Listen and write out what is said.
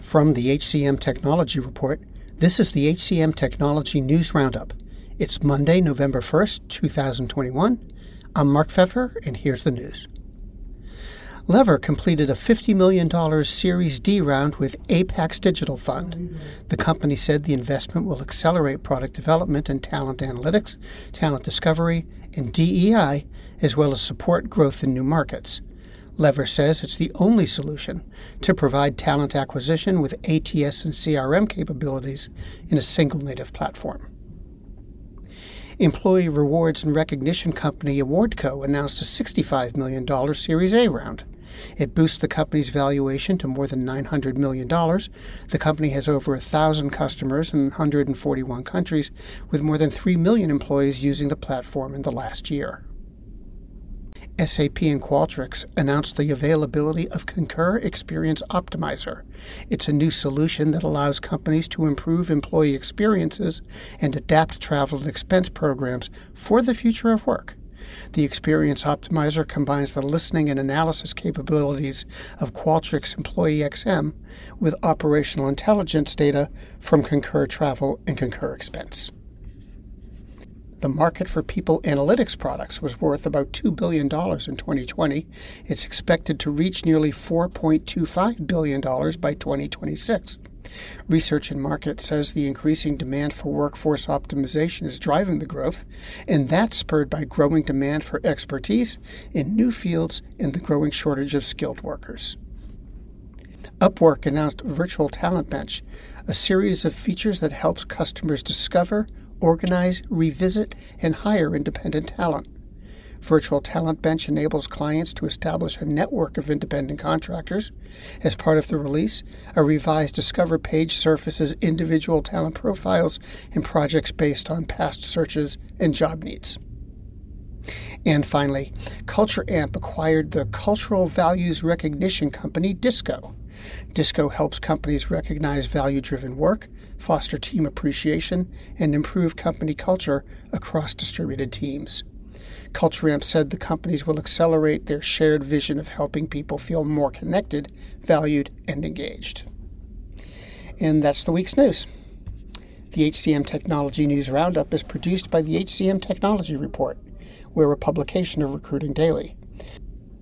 From the HCM Technology Report, this is the HCM Technology News Roundup. It's Monday, November 1st, 2021. I'm Mark Feffer, and here's the news. Lever completed a $50 million Series D round with Apax Digital Fund. The company said the investment will accelerate product development and talent analytics, talent discovery, and DEI, as well as support growth in new markets. Lever says it's the only solution to provide talent acquisition with ATS and CRM capabilities in a single native platform. Employee rewards and recognition company Awardco announced a $65 million Series A round. It boosts the company's valuation to more than $900 million. The company has over 1,000 customers in 141 countries, with more than 3 million employees using the platform in the last year. SAP and Qualtrics announced the availability of Concur Experience Optimizer. It's a new solution that allows companies to improve employee experiences and adapt travel and expense programs for the future of work. The Experience Optimizer combines the listening and analysis capabilities of Qualtrics Employee XM with operational intelligence data from Concur Travel and Concur Expense the market for people analytics products was worth about $2 billion in 2020. It's expected to reach nearly $4.25 billion by 2026. Research and Market says the increasing demand for workforce optimization is driving the growth, and that's spurred by growing demand for expertise in new fields and the growing shortage of skilled workers. Upwork announced Virtual Talent Bench, a series of features that helps customers discover, organize, revisit, and hire independent talent. Virtual Talent Bench enables clients to establish a network of independent contractors. As part of the release, a revised Discover page surfaces individual talent profiles and projects based on past searches and job needs. And finally, Culture Amp acquired the cultural values recognition company Disco. Disco helps companies recognize value driven work, foster team appreciation, and improve company culture across distributed teams. CultureAmp said the companies will accelerate their shared vision of helping people feel more connected, valued, and engaged. And that's the week's news. The HCM Technology News Roundup is produced by the HCM Technology Report. We're a publication of Recruiting Daily.